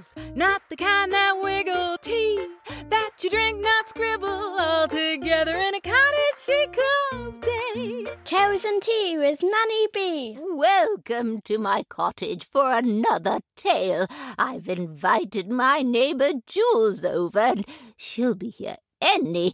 Jewels, not the kind that wiggle tea that you drink, not scribble all together in a cottage she calls day. Tales and tea with Nanny Bee. Welcome to my cottage for another tale. I've invited my neighbor Jules over, and she'll be here any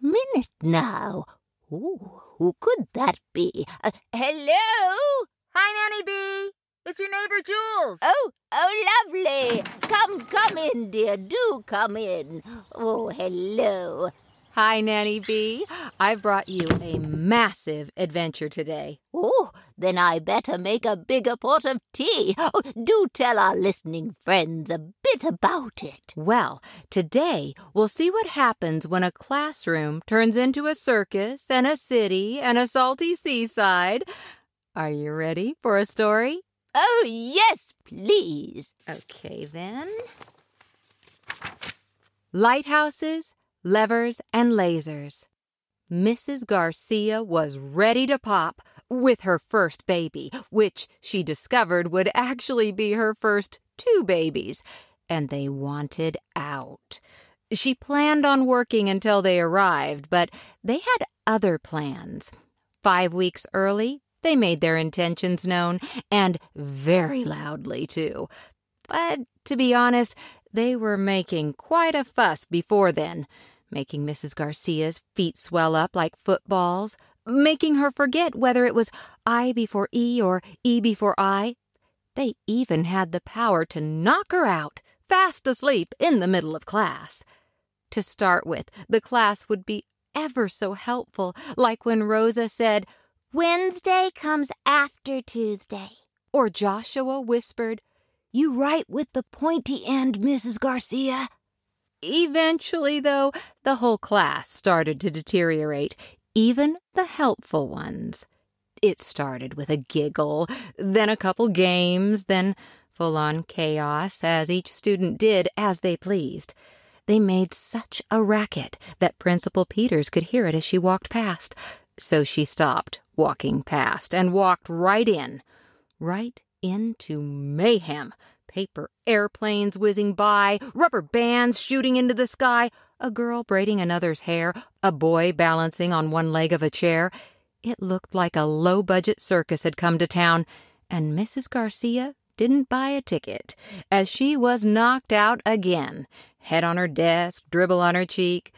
minute now. Ooh, who could that be? Uh, hello? Hi, Nanny Bee. It's your neighbor Jules. Oh, oh, lovely. Come, come in, dear. Do come in. Oh, hello. Hi, Nanny Bee. I've brought you a massive adventure today. Oh, then I better make a bigger pot of tea. Oh, do tell our listening friends a bit about it. Well, today we'll see what happens when a classroom turns into a circus and a city and a salty seaside. Are you ready for a story? Oh, yes, please. Okay, then. Lighthouses, levers, and lasers. Mrs. Garcia was ready to pop with her first baby, which she discovered would actually be her first two babies, and they wanted out. She planned on working until they arrived, but they had other plans. Five weeks early, they made their intentions known, and very loudly, too. But to be honest, they were making quite a fuss before then, making Mrs. Garcia's feet swell up like footballs, making her forget whether it was I before E or E before I. They even had the power to knock her out, fast asleep in the middle of class. To start with, the class would be ever so helpful, like when Rosa said, Wednesday comes after Tuesday. Or Joshua whispered, You write with the pointy end, Mrs. Garcia. Eventually, though, the whole class started to deteriorate, even the helpful ones. It started with a giggle, then a couple games, then full on chaos as each student did as they pleased. They made such a racket that Principal Peters could hear it as she walked past, so she stopped walking past and walked right in, right into mayhem. Paper airplanes whizzing by, rubber bands shooting into the sky, a girl braiding another's hair, a boy balancing on one leg of a chair. It looked like a low budget circus had come to town, and Mrs. Garcia didn't buy a ticket, as she was knocked out again, head on her desk, dribble on her cheek.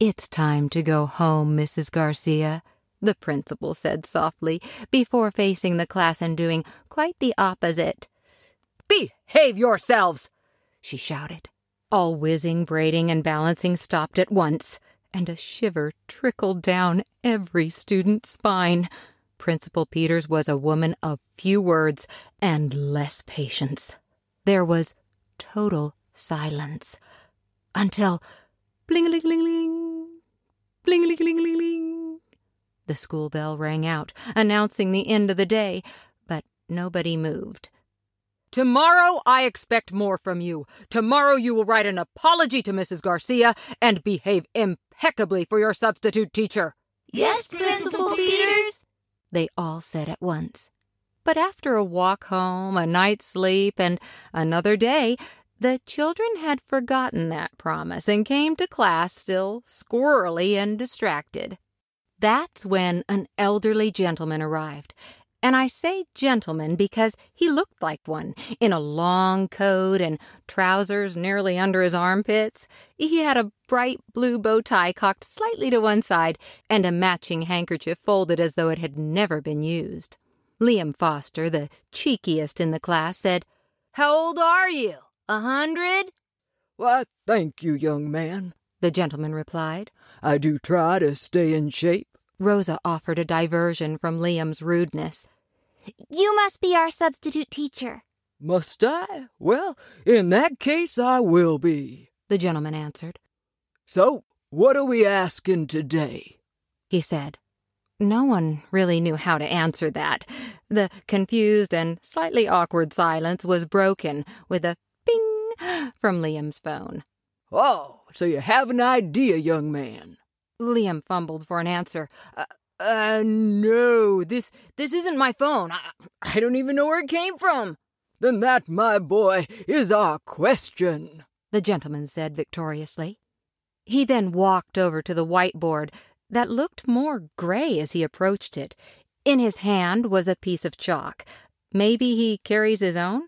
It's time to go home, Mrs. Garcia, the principal said softly, before facing the class and doing quite the opposite. Behave yourselves! she shouted. All whizzing, braiding, and balancing stopped at once, and a shiver trickled down every student's spine. Principal Peters was a woman of few words and less patience. There was total silence until bling ling ling ling, bling ling ling ling ling. The school bell rang out, announcing the end of the day, but nobody moved. Tomorrow I expect more from you. Tomorrow you will write an apology to Mrs. Garcia and behave impeccably for your substitute teacher. Yes, Principal Peters, they all said at once. But after a walk home, a night's sleep, and another day, the children had forgotten that promise and came to class still squirrely and distracted. That's when an elderly gentleman arrived. And I say gentleman because he looked like one, in a long coat and trousers nearly under his armpits. He had a bright blue bow tie cocked slightly to one side and a matching handkerchief folded as though it had never been used. Liam Foster, the cheekiest in the class, said, How old are you? A hundred? Why, thank you, young man, the gentleman replied. I do try to stay in shape. Rosa offered a diversion from Liam's rudeness. You must be our substitute teacher. Must I? Well, in that case, I will be, the gentleman answered. So, what are we asking today? He said. No one really knew how to answer that. The confused and slightly awkward silence was broken with a ping from Liam's phone. Oh, so you have an idea, young man. Liam fumbled for an answer. Uh, uh, no, this this isn't my phone. I, I don't even know where it came from. then that, my boy, is our question, the gentleman said victoriously. He then walked over to the whiteboard that looked more gray as he approached it. In his hand was a piece of chalk. Maybe he carries his own?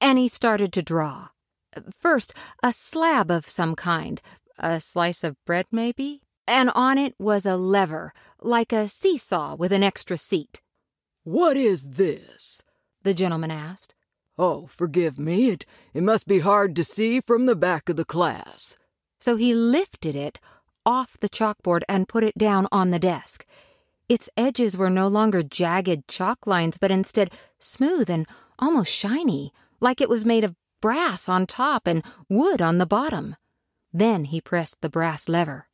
And he started to draw. First, a slab of some kind, a slice of bread, maybe? And on it was a lever, like a seesaw with an extra seat. What is this? the gentleman asked. Oh, forgive me, it, it must be hard to see from the back of the class. So he lifted it off the chalkboard and put it down on the desk. Its edges were no longer jagged chalk lines, but instead smooth and almost shiny, like it was made of brass on top and wood on the bottom. Then he pressed the brass lever.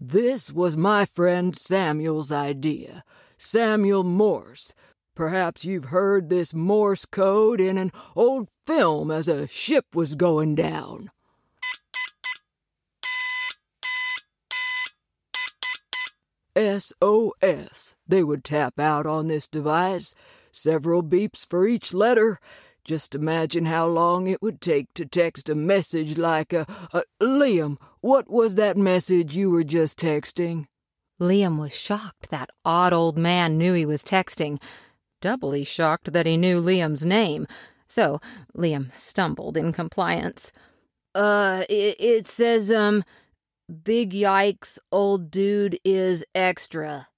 This was my friend Samuel's idea. Samuel Morse. Perhaps you've heard this Morse code in an old film as a ship was going down. SOS. They would tap out on this device, several beeps for each letter. Just imagine how long it would take to text a message like a, a Liam, what was that message you were just texting? Liam was shocked that odd old man knew he was texting, doubly shocked that he knew Liam's name. So Liam stumbled in compliance. Uh, it, it says, um, Big yikes, old dude is extra.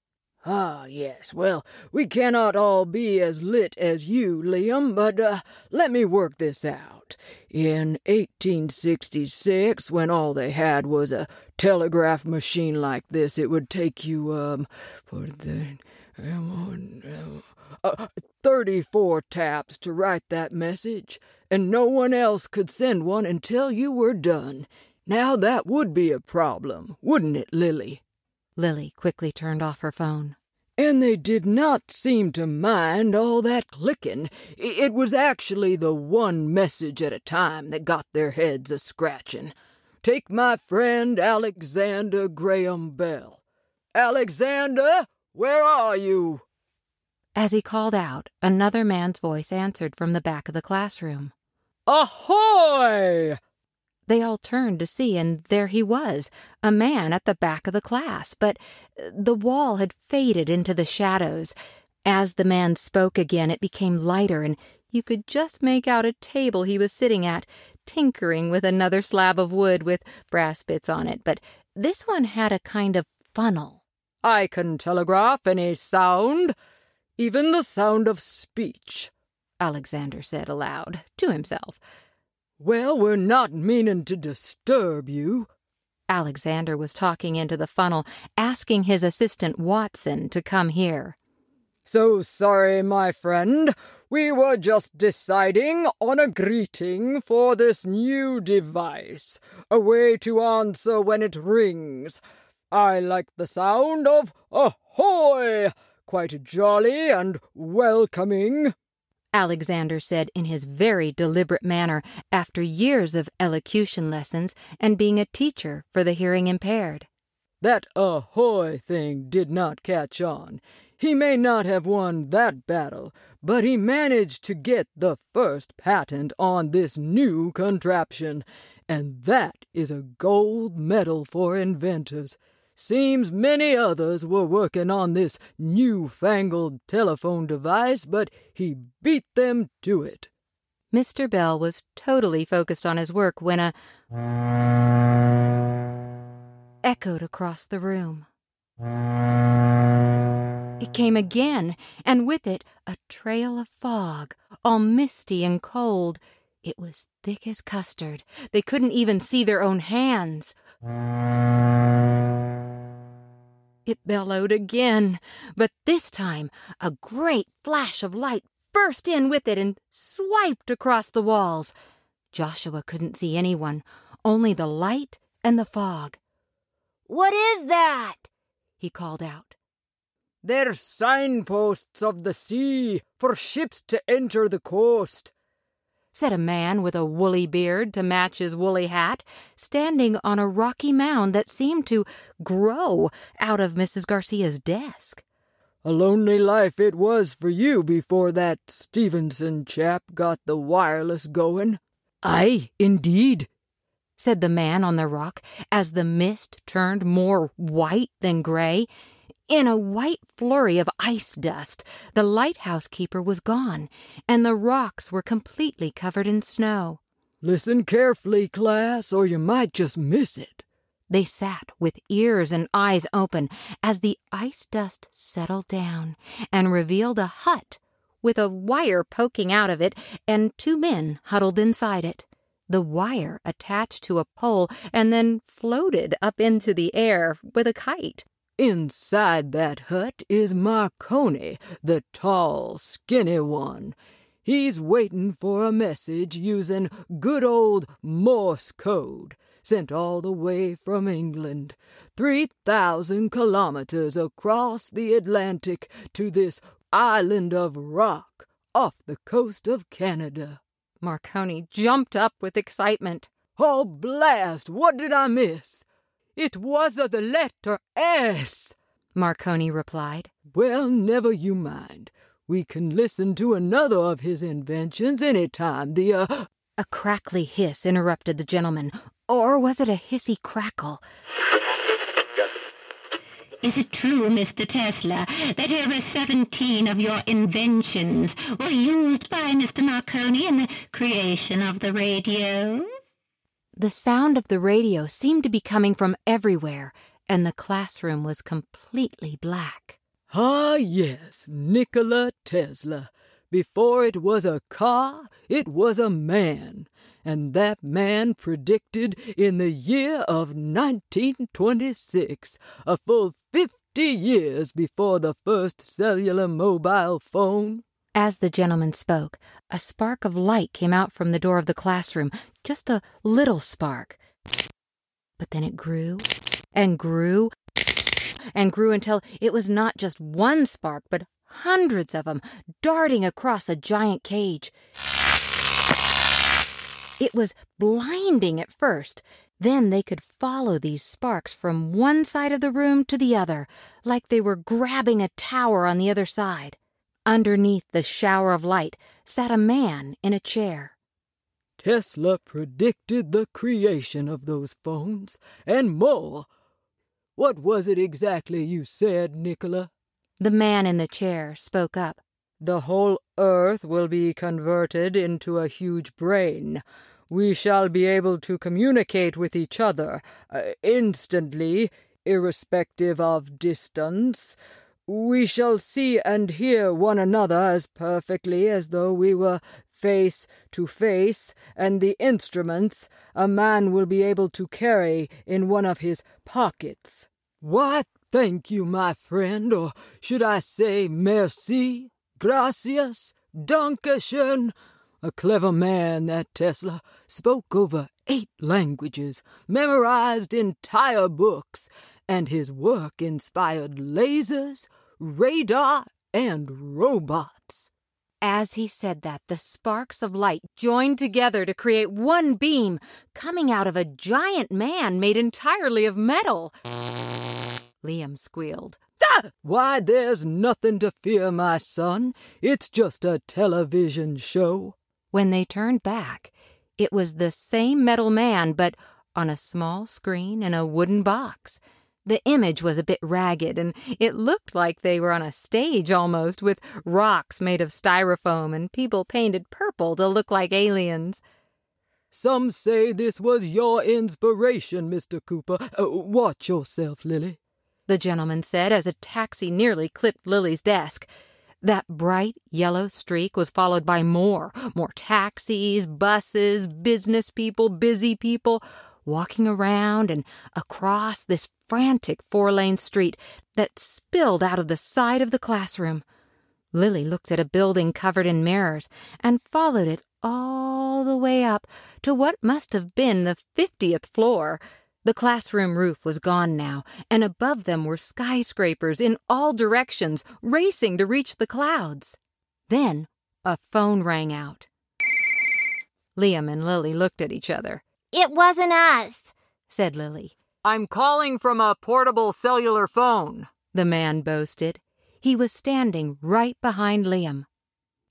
Ah, yes. Well, we cannot all be as lit as you, Liam, but uh, let me work this out. In 1866, when all they had was a telegraph machine like this, it would take you, um, for the, um, uh, 34 taps to write that message, and no one else could send one until you were done. Now that would be a problem, wouldn't it, Lily? Lily quickly turned off her phone. And they did not seem to mind all that clicking. It was actually the one message at a time that got their heads a scratching. Take my friend Alexander Graham Bell. Alexander, where are you? As he called out, another man's voice answered from the back of the classroom. Ahoy! They all turned to see, and there he was, a man at the back of the class, but uh, the wall had faded into the shadows. As the man spoke again, it became lighter, and you could just make out a table he was sitting at, tinkering with another slab of wood with brass bits on it, but this one had a kind of funnel. I can telegraph any sound, even the sound of speech, Alexander said aloud to himself. Well, we're not meaning to disturb you. Alexander was talking into the funnel, asking his assistant Watson to come here. So sorry, my friend. We were just deciding on a greeting for this new device, a way to answer when it rings. I like the sound of ahoy! Quite jolly and welcoming. Alexander said in his very deliberate manner after years of elocution lessons and being a teacher for the hearing impaired. That ahoy thing did not catch on. He may not have won that battle, but he managed to get the first patent on this new contraption, and that is a gold medal for inventors. Seems many others were working on this new-fangled telephone device, but he beat them to it. Mr. Bell was totally focused on his work when a echoed across the room. It came again, and with it a trail of fog, all misty and cold. It was thick as custard. They couldn't even see their own hands. It bellowed again, but this time a great flash of light burst in with it and swiped across the walls. Joshua couldn't see anyone, only the light and the fog. What is that? he called out. They're signposts of the sea for ships to enter the coast, said a man with a woolly beard to match his woolly hat, standing on a rocky mound that seemed to grow out of Mrs. Garcia's desk. A lonely life it was for you before that Stevenson chap got the wireless going. Aye, indeed, said the man on the rock as the mist turned more white than gray. In a white flurry of ice dust, the lighthouse keeper was gone, and the rocks were completely covered in snow. Listen carefully, class, or you might just miss it. They sat with ears and eyes open as the ice dust settled down and revealed a hut with a wire poking out of it and two men huddled inside it. The wire attached to a pole and then floated up into the air with a kite. Inside that hut is Marconi, the tall, skinny one. He's waiting for a message using good old Morse code, sent all the way from England, 3,000 kilometers across the Atlantic to this island of rock off the coast of Canada. Marconi jumped up with excitement. Oh, blast! What did I miss? It was a the letter S, Marconi replied. Well, never you mind. We can listen to another of his inventions any time. The, uh... A crackly hiss interrupted the gentleman. Or was it a hissy crackle? Is it true, Mr. Tesla, that over 17 of your inventions were used by Mr. Marconi in the creation of the radio? The sound of the radio seemed to be coming from everywhere, and the classroom was completely black. Ah, yes, Nikola Tesla. Before it was a car, it was a man. And that man predicted in the year of 1926, a full 50 years before the first cellular mobile phone, as the gentleman spoke, a spark of light came out from the door of the classroom, just a little spark. But then it grew and grew and grew until it was not just one spark, but hundreds of them darting across a giant cage. It was blinding at first. Then they could follow these sparks from one side of the room to the other, like they were grabbing a tower on the other side. Underneath the shower of light sat a man in a chair. Tesla predicted the creation of those phones, and more. What was it exactly you said, Nikola? The man in the chair spoke up. The whole earth will be converted into a huge brain. We shall be able to communicate with each other uh, instantly, irrespective of distance. We shall see and hear one another as perfectly as though we were face to face, and the instruments a man will be able to carry in one of his pockets. Why, thank you, my friend, or should I say merci, gracias, dankeschön. A clever man, that Tesla, spoke over eight languages, memorized entire books, and his work inspired lasers, radar, and robots. As he said that, the sparks of light joined together to create one beam coming out of a giant man made entirely of metal. Liam squealed. Ah! Why, there's nothing to fear, my son. It's just a television show. When they turned back, it was the same metal man, but on a small screen in a wooden box. The image was a bit ragged, and it looked like they were on a stage almost, with rocks made of styrofoam and people painted purple to look like aliens. Some say this was your inspiration, Mr. Cooper. Uh, watch yourself, Lily, the gentleman said as a taxi nearly clipped Lily's desk. That bright yellow streak was followed by more, more taxis, buses, business people, busy people, walking around and across this frantic four lane street that spilled out of the side of the classroom. Lily looked at a building covered in mirrors and followed it all the way up to what must have been the fiftieth floor. The classroom roof was gone now, and above them were skyscrapers in all directions, racing to reach the clouds. Then a phone rang out. Liam and Lily looked at each other. It wasn't us, said Lily. I'm calling from a portable cellular phone, the man boasted. He was standing right behind Liam.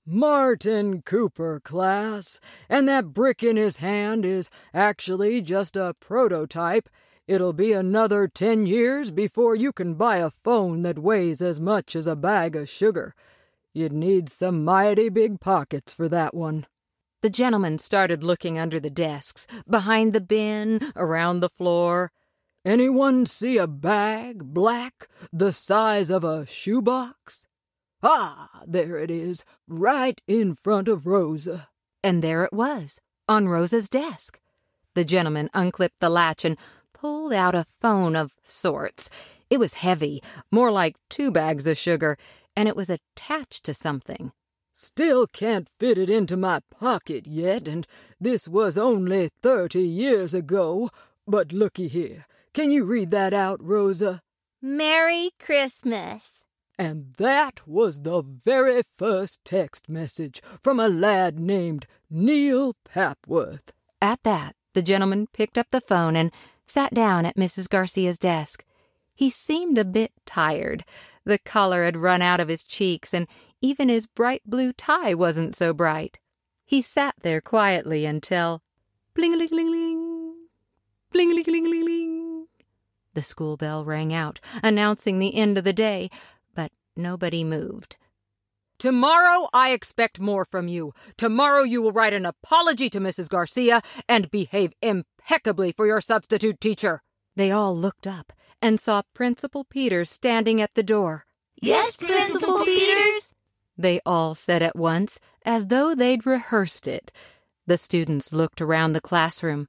Martin Cooper, class, and that brick in his hand is actually just a prototype. It'll be another ten years before you can buy a phone that weighs as much as a bag of sugar. You'd need some mighty big pockets for that one. The gentleman started looking under the desks, behind the bin, around the floor. Anyone see a bag, black, the size of a shoebox? Ah, there it is, right in front of Rosa. And there it was, on Rosa's desk. The gentleman unclipped the latch and pulled out a phone of sorts. It was heavy, more like two bags of sugar, and it was attached to something. Still can't fit it into my pocket yet, and this was only thirty years ago. But looky here. Can you read that out, Rosa? Merry Christmas. And that was the very first text message from a lad named Neil Papworth. At that, the gentleman picked up the phone and sat down at Mrs. Garcia's desk. He seemed a bit tired. The color had run out of his cheeks, and even his bright blue tie wasn't so bright. He sat there quietly until bling ling ling ling, bling ling ling ling ling. The school bell rang out, announcing the end of the day, but nobody moved. Tomorrow I expect more from you. Tomorrow you will write an apology to Mrs. Garcia and behave impeccably for your substitute teacher. They all looked up and saw Principal Peters standing at the door. Yes, Principal Peters, they all said at once, as though they'd rehearsed it. The students looked around the classroom.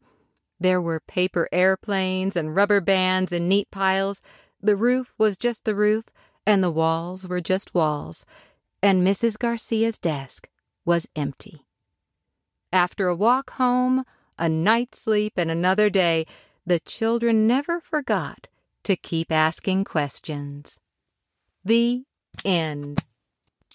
There were paper airplanes and rubber bands in neat piles. The roof was just the roof, and the walls were just walls. And Mrs. Garcia's desk was empty. After a walk home, a night's sleep, and another day, the children never forgot to keep asking questions. The end.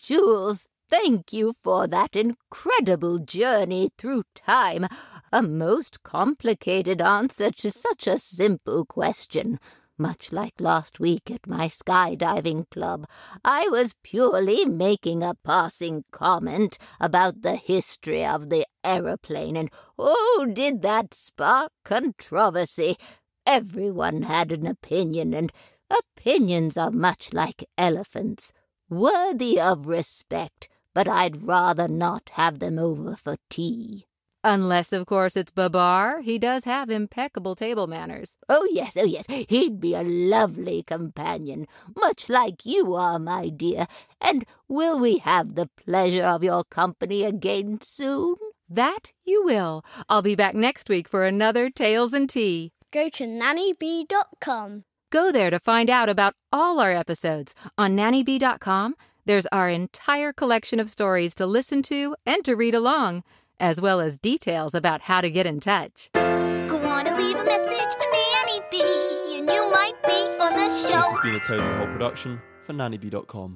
Jules, thank you for that incredible journey through time. A most complicated answer to such a simple question. Much like last week at my skydiving club, I was purely making a passing comment about the history of the aeroplane, and oh, did that spark controversy! Everyone had an opinion, and opinions are much like elephants worthy of respect, but I'd rather not have them over for tea. Unless, of course, it's Babar. He does have impeccable table manners. Oh, yes, oh, yes. He'd be a lovely companion, much like you are, my dear. And will we have the pleasure of your company again soon? That you will. I'll be back next week for another Tales and Tea. Go to nannybee.com. Go there to find out about all our episodes. On nannybee.com, there's our entire collection of stories to listen to and to read along, as well as details about how to get in touch. Go on and leave a message for Nanny Bee, and you might be on the show. This has been a Toad in the Hole production for nannybee.com.